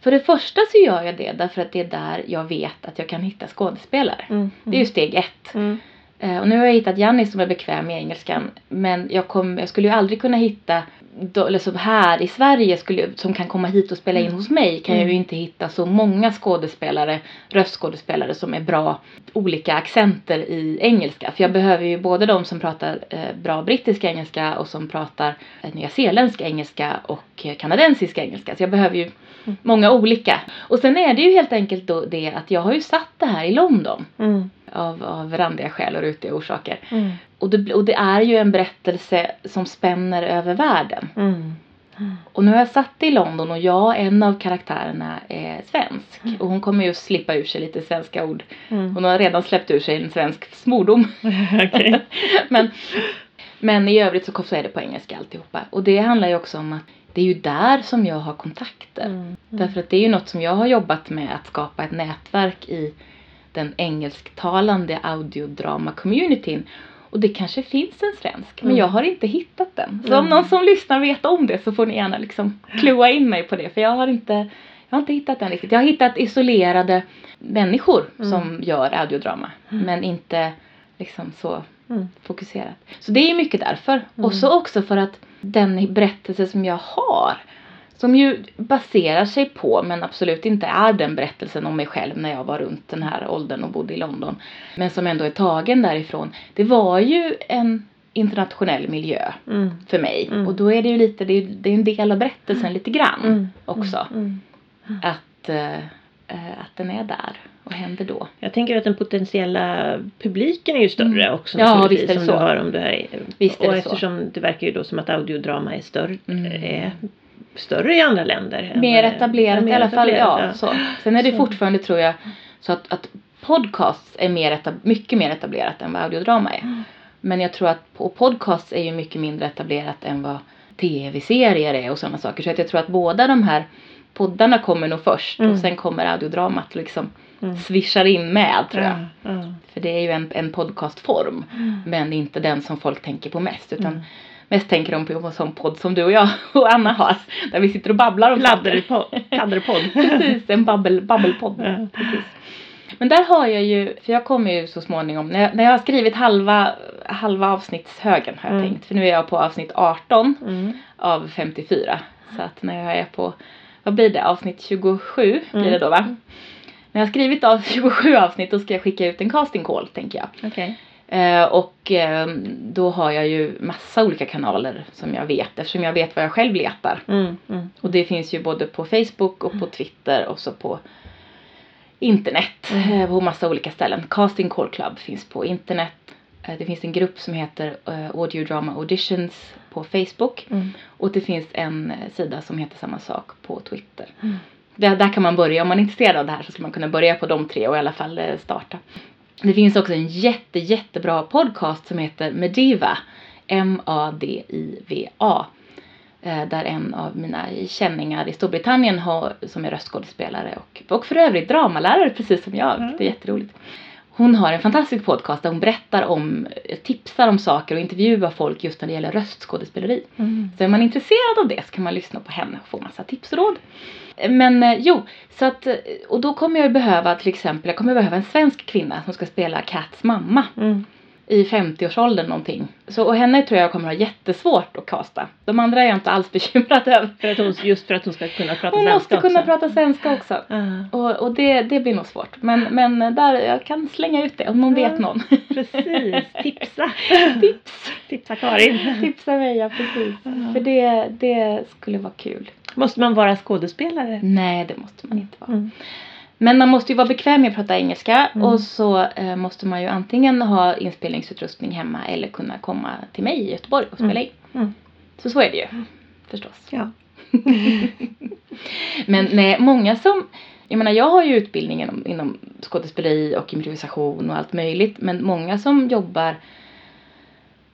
För det första så gör jag det därför att det är där jag vet att jag kan hitta skådespelare. Mm. Det är ju steg ett. Mm. Eh, Och nu har jag hittat Janni som är bekväm med engelskan. Men jag, kom, jag skulle ju aldrig kunna hitta, då, eller så här i Sverige skulle, som kan komma hit och spela in Mm. hos mig kan jag ju Mm. inte hitta så många skådespelare, röstskådespelare som är bra olika accenter i engelska. För jag behöver ju både de som pratar eh, bra brittisk engelska och som pratar eh, nyzeeländsk engelska och eh, kanadensisk engelska. Så jag behöver ju Mm. många olika. Och sen är det ju helt enkelt då det att jag har ju satt det här i London Mm. Av, av randiga skäl och rutiga orsaker. Mm. Och det, och det är ju en berättelse som spänner över världen. Mm. Och nu har jag satt i London och jag, en av karaktärerna, är svensk. Och hon kommer ju slippa ur sig lite svenska ord. Mm. Hon har redan släppt ur sig en svensk smordom. Men, men i övrigt så så är det på engelska alltihopa. Och det handlar ju också om att det är ju där som jag har kontakter. Mm. Därför att det är ju något som jag har jobbat med att skapa ett nätverk i den engelsktalande audiodrama-communityn. Och det kanske finns en svensk, men Mm. jag har inte hittat den. Så om Mm. någon som lyssnar vet om det så får ni gärna liksom klua in mig på det. För jag har inte, jag har inte hittat den riktigt. Jag har hittat isolerade människor Mm. som gör audiodrama. Mm. Men inte liksom så Mm. fokuserat. Så det är mycket därför. Mm. Och så också för att den berättelse som jag har som ju baserar sig på, men absolut inte är den berättelsen om mig själv när jag var runt den här åldern och bodde i London. Men som ändå är tagen därifrån. Det var ju en internationell miljö Mm. för mig. Mm. Och då är det ju lite, det är, det är en del av berättelsen lite grann Mm. också. Mm. Att, eh, eh, att den är där och händer då. Jag tänker att den potentiella publiken är ju större Mm. också Ja, visst är det som så. du har om du är, Visst är och det så. eftersom det verkar ju då som att audiodrama är större, Mm. är större i andra länder. än Mer det- etablerat i alla fall. Ja, så. Sen är det Så. fortfarande tror jag så att, att podcasts är mer etab- mycket mer etablerat än vad audiodrama är. Mm. Men jag tror att på podcasts är ju mycket mindre etablerat än vad tv-serier är och sådana saker. Så att jag tror att båda de här poddarna kommer nog först Mm. och sen kommer audiodramat liksom Mm. svischar in med tror jag. Ja, ja. För det är ju en, en podcastform. Men inte den som folk tänker på mest. Utan Mm. Mest tänker de på en sån podd som du och jag och Anna har. Där vi sitter och babblar om saker. Pladderpodd. Precis, en babbel, babbelpodd. Ja. Precis. Men där har jag ju, för jag kommer ju så småningom, när jag, när jag har skrivit halva, halva avsnittshögen har jag Mm. tänkt. För nu är jag på avsnitt 18 Mm. av 54. Så att när jag är på, vad blir det, avsnitt 27 blir Mm. det då va? När jag har skrivit av 27 avsnitt då ska jag skicka ut en casting call tänker jag. Okej. Eh, och eh, då har jag ju massa olika kanaler som jag vet eftersom jag vet vad jag själv letar. Mm. Mm. Och det finns ju både på Facebook och på Twitter och så på internet. Mm. eh, På massa olika ställen. Casting Call Club finns på internet. Det finns en grupp som heter Audio Drama Auditions på Facebook. Mm. Och det finns en sida som heter samma sak på Twitter. Mm. Där, där kan man börja. Om man är intresserad av det här så ska man kunna börja på de tre och i alla fall starta. Det finns också en jätte, jättebra podcast som heter Mediva. M-A-D-I-V-A. Eh, Där en av mina känningar i Storbritannien har, som är röstskådespelare och, och för övrigt dramalärare precis som jag. Mm. Det är jätteroligt. Hon har en fantastisk podcast där hon berättar om, tipsar om saker och intervjuar folk just när det gäller röstskådespeleri. Mm. Så är man intresserad av det så kan man lyssna på henne och få massa tips och råd. Men eh, jo, så att, och då kommer jag behöva till exempel, jag kommer behöva en svensk kvinna som ska spela Cats mamma Mm. I 50-årsåldern någonting. Så, och henne tror jag kommer ha jättesvårt att kasta. De andra är jag inte alls bekymrad över. För att hon, just för att hon ska kunna prata Hon svenska måste kunna också. prata svenska också. Ja, Och, och det, det blir nog svårt. Men, men där, jag kan slänga ut det om någon Ja. vet någon. precis, tipsa. Tips! Tipsa Karin. Tipsa mig, ja precis. Ja. För det, det skulle vara kul. Måste man vara skådespelare? Nej, det måste man inte vara. Mm. Men man måste ju vara bekväm med att prata engelska Mm. och så eh, måste man ju antingen ha inspelningsutrustning hemma eller kunna komma till mig i Göteborg och spela Mm. in. Mm. Så så är det ju förstås. Ja. Men nej, många som jag menar jag har ju utbildning inom, inom skådespeleri och improvisation och allt möjligt men många som jobbar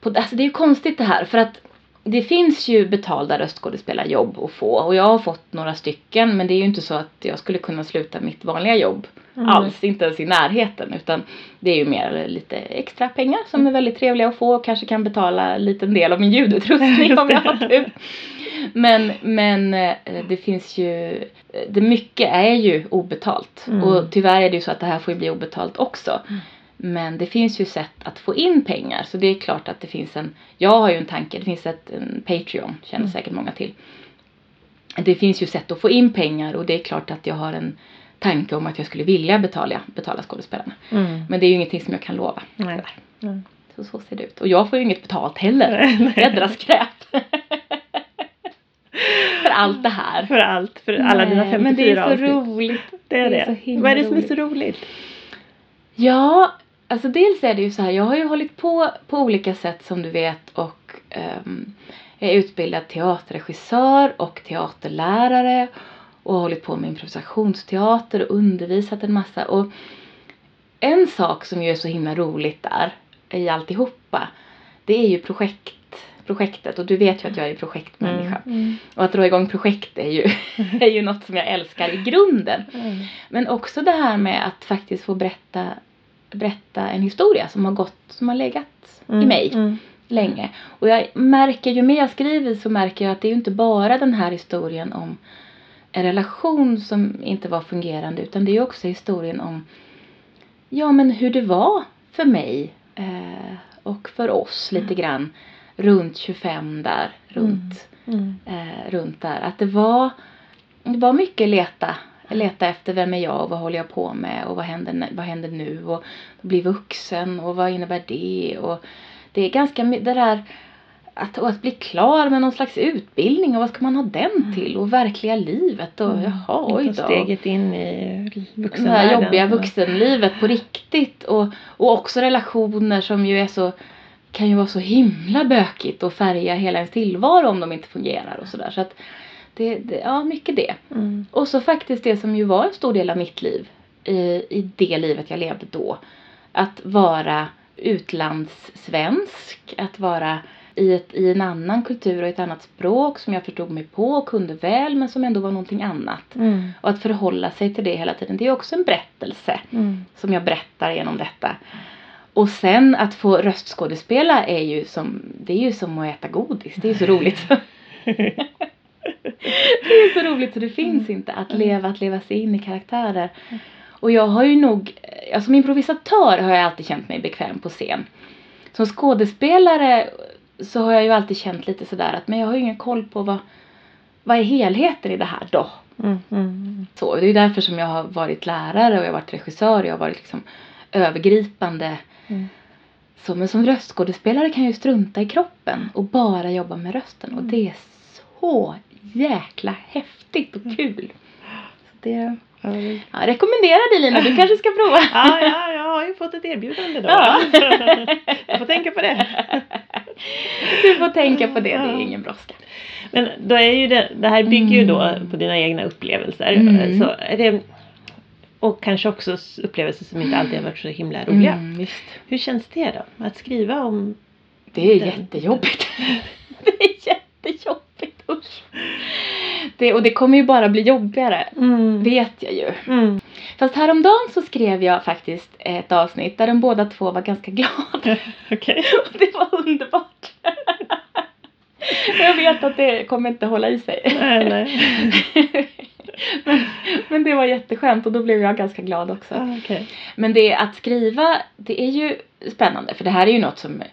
på, alltså det är ju konstigt det här för att det finns ju betalda röstskådespelarjobb att få och jag har fått några stycken men det är ju inte så att jag skulle kunna sluta mitt vanliga jobb Mm. alls, inte ens i närheten utan det är ju mer lite extra pengar som är väldigt trevliga att få och kanske kan betala en liten del av min ljudutrustning om jag har tur. Men, men eh, det finns ju, det mycket är ju obetalt Mm. och tyvärr är det ju så att det här får ju bli obetalt också. Men det finns ju sätt att få in pengar så det är klart att det finns en, jag har ju en tanke, det finns ett en Patreon, känner Mm. säkert många till. Det finns ju sätt att få in pengar och det är klart att jag har en tanke om att jag skulle vilja betala, betala skådespelarna. Mm. Men det är ju ingenting som jag kan lova. Nej. Mm. Så, så ser det ut. Och jag får ju inget betalt heller. Jädra skräp. för allt det här. För allt, för alla dina Nej, 54 Men det är så avsnitt. roligt. Det är det är det. himla Vad är det som är så roligt? Ja, alltså dels är det ju så här. Jag har ju hållit på på olika sätt som du vet och jag är utbildad teaterregissör och teaterlärare och har hållit på med improvisationsteater och undervisat en massa. Och en sak som ju är så himla roligt där i alltihopa det är ju projekt, projektet och du vet ju att jag är projektmänniska. Mm. Och att dra igång projekt är ju, är ju något som jag älskar i grunden. Mm. Men också det här med att faktiskt få berätta, berätta en historia som har gått, som har legat i mig Mm. länge. Och jag märker, ju mer jag skriver så märker jag att det är ju inte bara den här historien om en relation som inte var fungerande utan det är också historien om ja men hur det var för mig eh, och för oss lite grann runt 25 där, runt Mm. eh, runt där. Att det var, det var mycket leta, leta efter vem är jag och vad håller jag på med och vad händer, vad händer nu och bli vuxen och vad innebär det och det är ganska det där att, att bli klar med någon slags utbildning och vad ska man ha den Mm. till och verkliga livet och jaha oj då. steget in i Det här vuxenvärlden. jobbiga vuxenlivet på riktigt och, och också relationer som ju är så kan ju vara så himla bökigt och färga hela ens tillvaro om de inte fungerar och sådär. Så att det, det, ja, mycket det. Mm. Och så faktiskt det som ju var en stor del av mitt liv i, i det livet jag levde då. Att vara utlandssvensk, att vara i, ett, i en annan kultur och ett annat språk som jag förstod mig på och kunde väl men som ändå var någonting annat. Mm. Och att förhålla sig till det hela tiden, det är också en berättelse Mm. som jag berättar genom detta. Och sen att få röstskådespela är ju som, det är ju som att äta godis. Det är ju så roligt. det är så roligt så det finns inte att leva, att leva sig in i karaktärer. Och jag har ju nog, ja, som improvisatör har jag alltid känt mig bekväm på scen. Som skådespelare så har jag ju alltid känt lite sådär att men jag har ju ingen koll på vad, vad är helheten i det här då? Mm. Mm. Så, det är ju därför som jag har varit lärare och jag har varit regissör och jag har varit liksom övergripande. Mm. Så, men som röstskådespelare kan jag ju strunta i kroppen och bara jobba med rösten och det är så jäkla häftigt och kul. Så det, Ja, det- jag rekommenderar dig Lina, du kanske ska prova. ja, ja, jag har ju fått ett erbjudande då. Ja. jag får tänka på det. Du får tänka på det, det är ingen brådska. Men då är ju det, det här bygger ju då Mm. på dina egna upplevelser. Mm. Så är det, och kanske också upplevelser som inte alltid har varit så himla roliga. Mm. Hur känns det då? Att skriva om... Det är Den- jättejobbigt. det är jättejobbigt, usch. Det, och det kommer ju bara bli jobbigare, Mm. vet jag ju. Mm. Fast häromdagen så skrev jag faktiskt ett avsnitt där de båda två var ganska glada. Okej. Och det var underbart. jag vet att det kommer inte hålla i sig. Nej, nej. men, men det var jätteskönt och då blev jag ganska glad också. Ah, okej. Men det att skriva, det är ju spännande för det här är ju något som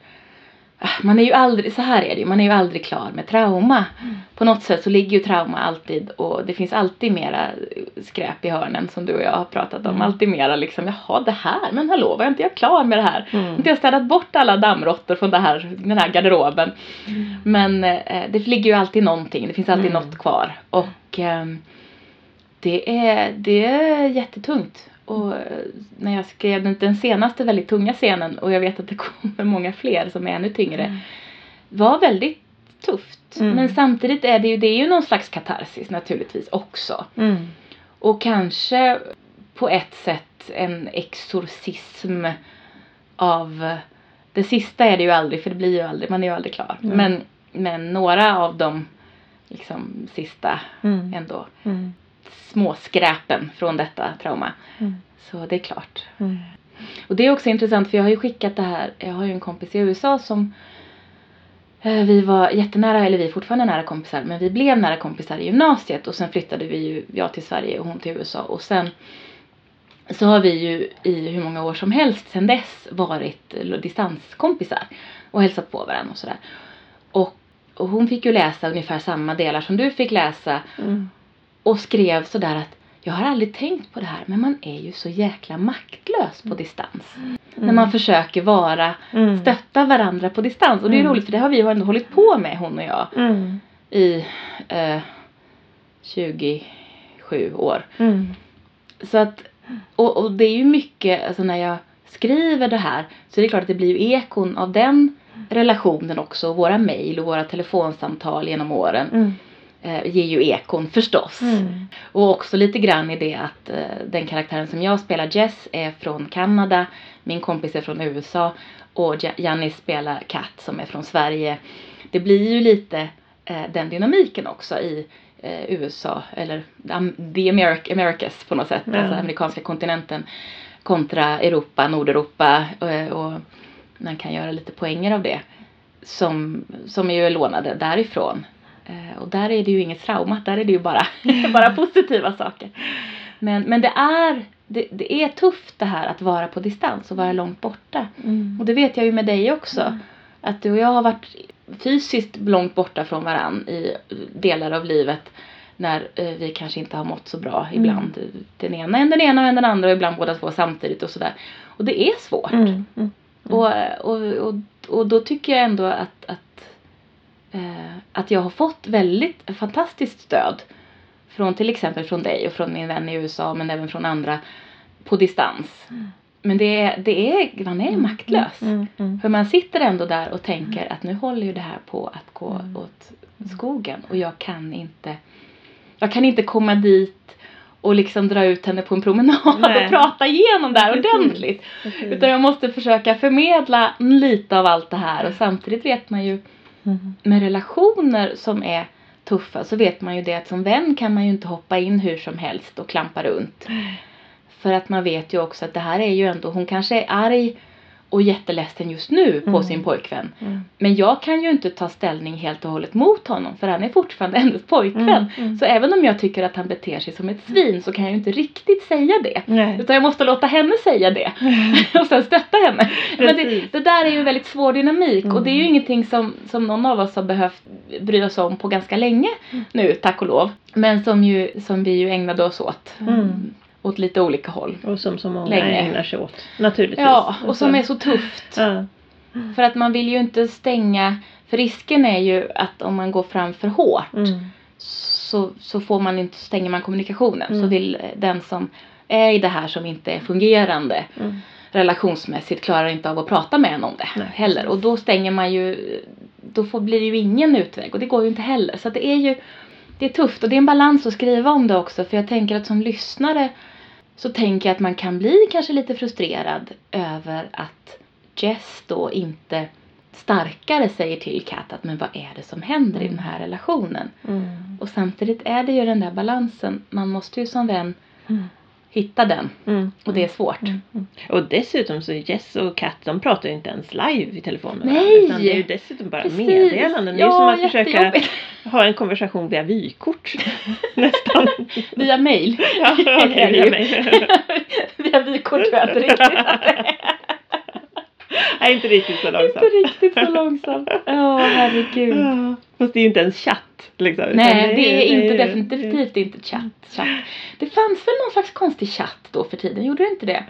man är ju aldrig, så här är det ju, man är ju aldrig klar med trauma. Mm. På något sätt så ligger ju trauma alltid och det finns alltid mera skräp i hörnen som du och jag har pratat om. Mm. Alltid mera liksom, jaha det här, men hallå var inte jag klar med det här? Mm. Inte jag städat bort alla dammråttor från det här, den här garderoben. Men eh, det ligger ju alltid någonting, det finns alltid Mm. något kvar. Och ehm, det, är, det är jättetungt. Och eh, när jag skrev den, senaste väldigt tunga scenen och jag vet att det kommer många fler som är ännu tyngre. Var väldigt tufft. Mm. Men samtidigt är det ju, det är ju någon slags katarsis naturligtvis också. Mm. Och kanske på ett sätt en exorcism av det sista är det ju aldrig för det blir ju aldrig, man är ju aldrig klar. Mm. Men, men några av de liksom sista Mm. ändå Småskräpen från detta trauma. Mm. Så det är klart. Mm. Och det är också intressant för jag har ju skickat det här, jag har ju en kompis i USA som eh, vi var jättenära, eller vi är fortfarande nära kompisar, men vi blev nära kompisar i gymnasiet och sen flyttade vi ju, jag till Sverige och hon till USA och sen så har vi ju i hur många år som helst sen dess varit eh, distanskompisar och hälsat på varandra och sådär. Och, och hon fick ju läsa ungefär samma delar som du fick läsa Mm. Och skrev sådär att jag har aldrig tänkt på det här men man är ju så jäkla maktlös på distans. När man försöker vara, Mm. stötta varandra på distans. Och det är Mm. roligt för det har vi ju ändå hållit på med hon och jag Mm. i eh, 27 år. Mm. Så att, och, och det är ju mycket, alltså när jag skriver det här så är det klart att det blir ju ekon av den relationen också. Våra mejl och våra telefonsamtal genom åren Mm. Ger ju ekon förstås. Mm. Och också lite grann i det att eh, den karaktären som jag spelar, Jess, är från Kanada. Min kompis är från USA. Och Ja- Janni spelar Kat som är från Sverige. Det blir ju lite eh, den dynamiken också i eh, USA. Eller the Americ- Americas på något sätt. Ja. Alltså amerikanska kontinenten. Kontra Europa, Nordeuropa. eh, och man kan göra lite poänger av det. Som, som är ju lånade därifrån. Eh, och där är det ju inget trauma, där är det ju bara, bara positiva saker. Men, men det, är, det, det är tufft det här att vara på distans och vara långt borta. Mm. Och det vet jag ju med dig också. Mm. Att du och jag har varit fysiskt långt borta från varann i delar av livet. När eh, vi kanske inte har mått så bra Mm. ibland. Den ena en den ena och en den andra och ibland båda två samtidigt och sådär. Och det är svårt. Mm. Mm. Och, och, och, och då tycker jag ändå att, att att jag har fått väldigt fantastiskt stöd från till exempel från dig och från min vän i USA men även från andra på distans. Mm. Men det är, det är, man är maktlös. Mm, mm. För man sitter ändå där och tänker att nu håller ju det här på att gå Mm. åt skogen och jag kan inte jag kan inte komma dit och liksom dra ut henne på en promenad Nej. och prata igenom det här ordentligt. Utan jag måste försöka förmedla lite av allt det här och samtidigt vet man ju Mm. med relationer som är tuffa så vet man ju det att som vän kan man ju inte hoppa in hur som helst och klampa runt. För att man vet ju också att det här är ju ändå, hon kanske är arg och jätteledsen just nu på Mm. sin pojkvän. Mm. Men jag kan ju inte ta ställning helt och hållet mot honom för han är fortfarande hennes pojkvän. Mm, mm. Så även om jag tycker att han beter sig som ett svin så kan jag ju inte riktigt säga det. Nej. Utan jag måste låta henne säga det och sen stötta henne. Men det, det där är ju en väldigt svår dynamik och det är ju Mm. ingenting som, som någon av oss har behövt bry oss om på ganska länge nu, tack och lov. Men som, ju, som vi ju ägnade oss åt. Åt lite olika håll. Och som så många Länge. ägnar sig åt. Naturligtvis. Ja, och som så- är så tufft. Ja. För att man vill ju inte stänga, för risken är ju att om man går fram för hårt Mm. så, så får man inte, stänger man kommunikationen. Så Mm. vill eh, den som är i det här som inte är fungerande Mm. relationsmässigt klarar inte av att prata med en om det Nej, heller. Och då stänger man ju, då får, blir det ju ingen utväg och det går ju inte heller. Så det är ju, det är tufft och det är en balans att skriva om det också för jag tänker att som lyssnare så tänker jag att man kan bli kanske lite frustrerad över att Jess då inte starkare säger till Kat att men vad är det som händer i den här relationen? Mm. Och samtidigt är det ju den där balansen. Man måste ju som vän Mm. Hitta den Mm. och det är svårt. Mm. Mm. Och dessutom så Jess och Kat de pratar ju inte ens live i telefon med Nej! varandra, Utan det är ju dessutom bara Precis. meddelanden. Det är ju Ja, som att försöka ha en konversation via vykort. Nästan. Via mail. ja, okej, via mig. Via vykort tror jag inte riktigt. Nej, inte riktigt så inte långsamt. riktigt så långsamt. Ja, herregud. Ja, Fast det är ju inte ens chatt. Liksom. Nej, det är inte ju- definitivt inte chatt, chatt. Det fanns väl någon slags konstig chatt då för tiden, gjorde det inte det?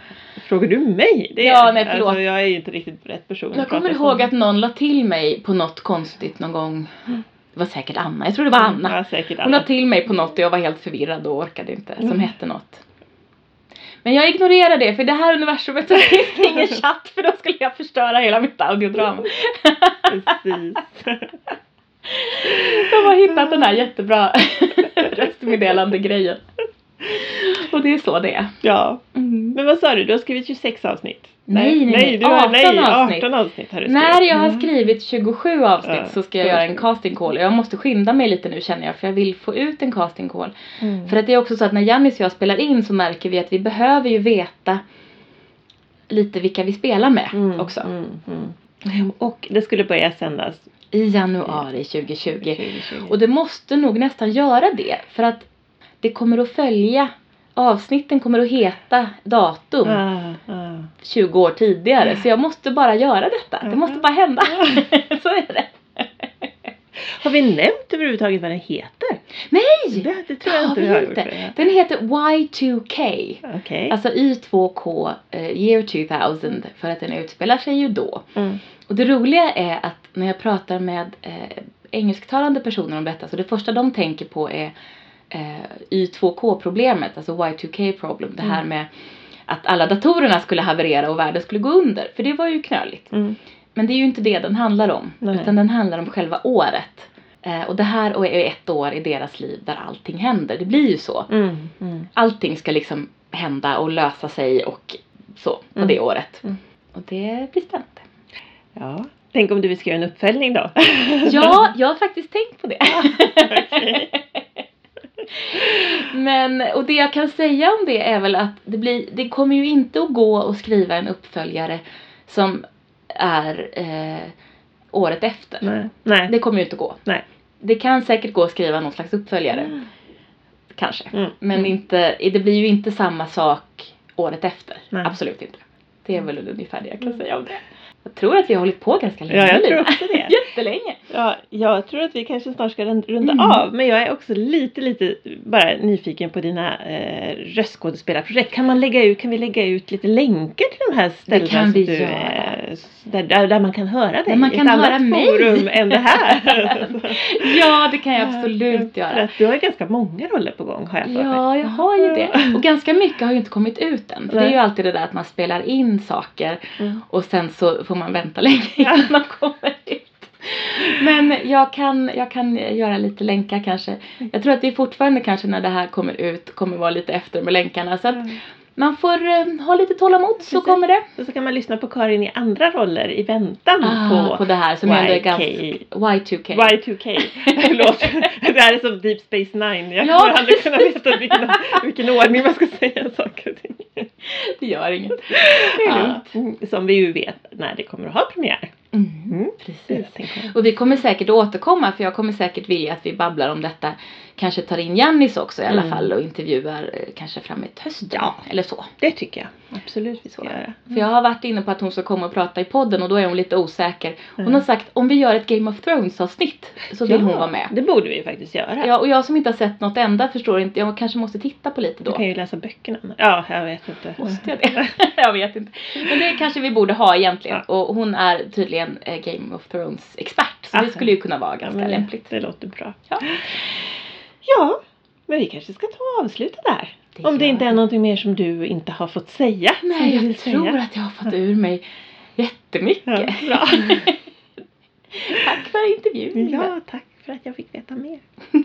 Frågar du mig? Det Ja, nej, förlåt. Alltså, jag är ju inte riktigt rätt person Jag kommer ihåg att någon la till mig på något konstigt någon gång. Det var säkert Anna, jag tror det var Anna. Ja, säkert Hon la Anna. till mig på något och jag var helt förvirrad och orkade inte. Som Mm. hette något. Men jag ignorerar det för det här universumet så finns det ingen chatt för då skulle jag förstöra hela mitt audiodrama. Precis. Jag har hittat den här jättebra röstmeddelande grejen. Och det är så det är. Ja. Mm. Men vad sa du? Du har skrivit 26 avsnitt? Nej, nej, nej. du har, 18 nej, avsnitt. 18 avsnitt har du När skrivit. jag har Mm. skrivit 27 avsnitt Ja, så ska jag göra en casting call. Jag måste skynda mig lite nu känner jag för jag vill få ut en casting call. Mm. För att det är också så att när Jannis och jag spelar in så märker vi att vi behöver ju veta lite vilka vi spelar med Mm, också. Mm, mm. Och det skulle börja sändas I januari 2020. 2020. Och det måste nog nästan göra det för att det kommer att följa Avsnitten kommer att heta datum Ah, ah. 20 år tidigare så jag måste bara göra detta. Det måste bara hända. så är det. Har vi nämnt överhuvudtaget vad den heter? Nej! Det, det tror jag inte vi har gjort. Den heter Y2K. ja. Okej. Alltså Y2K, eh, year 2000, för att den utspelar sig ju då. Mm. Och det roliga är att när jag pratar med eh, engelsktalande personer om detta, så det första de tänker på är Y2K-problemet, alltså Y2K problem. Det här Mm. med att alla datorerna skulle haverera och världen skulle gå under. För det var ju knöligt. Mm. Men det är ju inte det den handlar om. Nej. Utan den handlar om själva året. Eh, och det här är ett år i deras liv där allting händer. Det blir ju så. Mm. Mm. Allting ska liksom hända och lösa sig och så på Mm. det året. Mm. Och det blir spännande. Ja. Tänk om du vill skriva en uppföljning då? Ja, jag har faktiskt tänkt på det. Men, och det jag kan säga om det är väl att det, blir, det kommer ju inte att gå att skriva en uppföljare som är eh, året efter. Nej. Nej. Det kommer ju inte att gå. Nej. Det kan säkert gå att skriva någon slags uppföljare. Mm. Kanske. Mm. Men Mm. inte, det blir ju inte samma sak året efter. Absolut inte. Det är väl ungefär det jag kan säga om det. Jag tror att vi har hållit på ganska länge Ja, jag nu. tror också det. Jättelänge. Ja, jag tror att vi kanske snart ska rund- runda Mm. av. Men jag är också lite, lite bara nyfiken på dina eh, röstskådespelarprojekt. Kan, man lägga ut, kan vi lägga ut lite länkar till de här ställena kan som vi du göra. eh, där, där, där man kan höra dig. Där man kan höra annat mig. forum än det här. Ja, det kan jag absolut För göra. att du har ganska många roller på gång har jag för. Ja, jag har ju det. Och ganska mycket har ju inte kommit ut än. För det är ju alltid det där att man spelar in saker Mm. och sen så får man vänta länge innan man kommer ut. Men jag kan, jag kan göra lite länkar kanske. Jag tror att vi fortfarande kanske när det här kommer ut kommer vara lite efter med länkarna. Så att Mm. Man får eh, ha lite tålamod så Precis. kommer det. Och så kan man lyssna på Karin i andra roller i väntan Ah, på, på det här som är ganska YK. Y2K. Y2K. Förlåt. det här är som Deep Space Nine. Jag Ja, kommer aldrig kunna veta vilken, vilken ordning man ska säga saker och ting. Det gör inget. Det är Ja. Mm, Som vi ju vet när det kommer att ha premiär. Mm, Mm. precis. Och vi kommer säkert återkomma för jag kommer säkert vilja att vi babblar om detta. Kanske tar in Jannis också i alla Mm. fall och intervjuar eh, kanske fram i hösten. Ja. Eller så. Det tycker jag absolut vi ska göra. För jag har varit inne på att hon ska komma och prata i podden och då är hon lite osäker. Hon Mm. har sagt om vi gör ett Game of Thrones avsnitt så vill Ja, hon vara med. Det borde vi faktiskt göra. Ja, och jag som inte har sett något enda förstår inte. Jag kanske måste titta på lite Du då. kan ju läsa böckerna. Ja, jag vet inte. Måste jag det? jag vet inte. Men det kanske vi borde ha egentligen. Och hon är tydligen eh, Game of Thrones expert. Så det Aha. skulle ju kunna vara Ja, ganska men lämpligt. Det låter bra. Ja. Ja, men vi kanske ska ta och avsluta där. Det Om det inte är någonting mer som du inte har fått säga. Nej, jag tror säga. att jag har fått ur mig jättemycket. Ja, bra. Tack för intervjun. Ja, tack för att jag fick veta mer.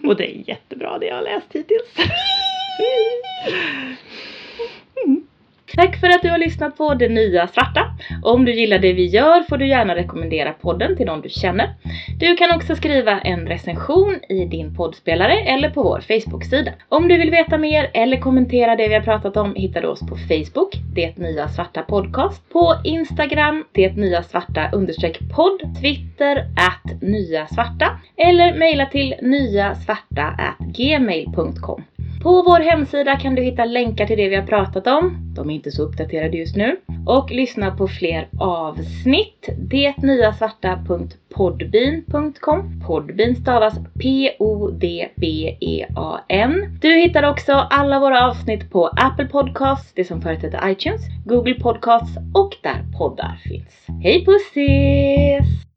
Och det är jättebra det jag har läst hittills. Tack för att du har lyssnat på Det Nya Svarta. Om du gillar det vi gör får du gärna rekommendera podden till någon du känner. Du kan också skriva en recension i din poddspelare eller på vår Facebook-sida. Om du vill veta mer eller kommentera det vi har pratat om hittar du oss på Facebook, Det Nya Svarta Podcast, på Instagram, Det Nya Svarta understreck podd, Twitter, at Nya Svarta eller mejla till nyasvarta gmail.com. På vår hemsida kan du hitta länkar till det vi har pratat om. De är inte så uppdaterade just nu. Och lyssna på fler avsnitt. Detnyasvarta.podbean.com Podbean stavas P-O-D-B-E-A-N. Du hittar också alla våra avsnitt på Apple Podcasts, det som förut hette iTunes, Google Podcasts och där poddar finns. Hej pussis!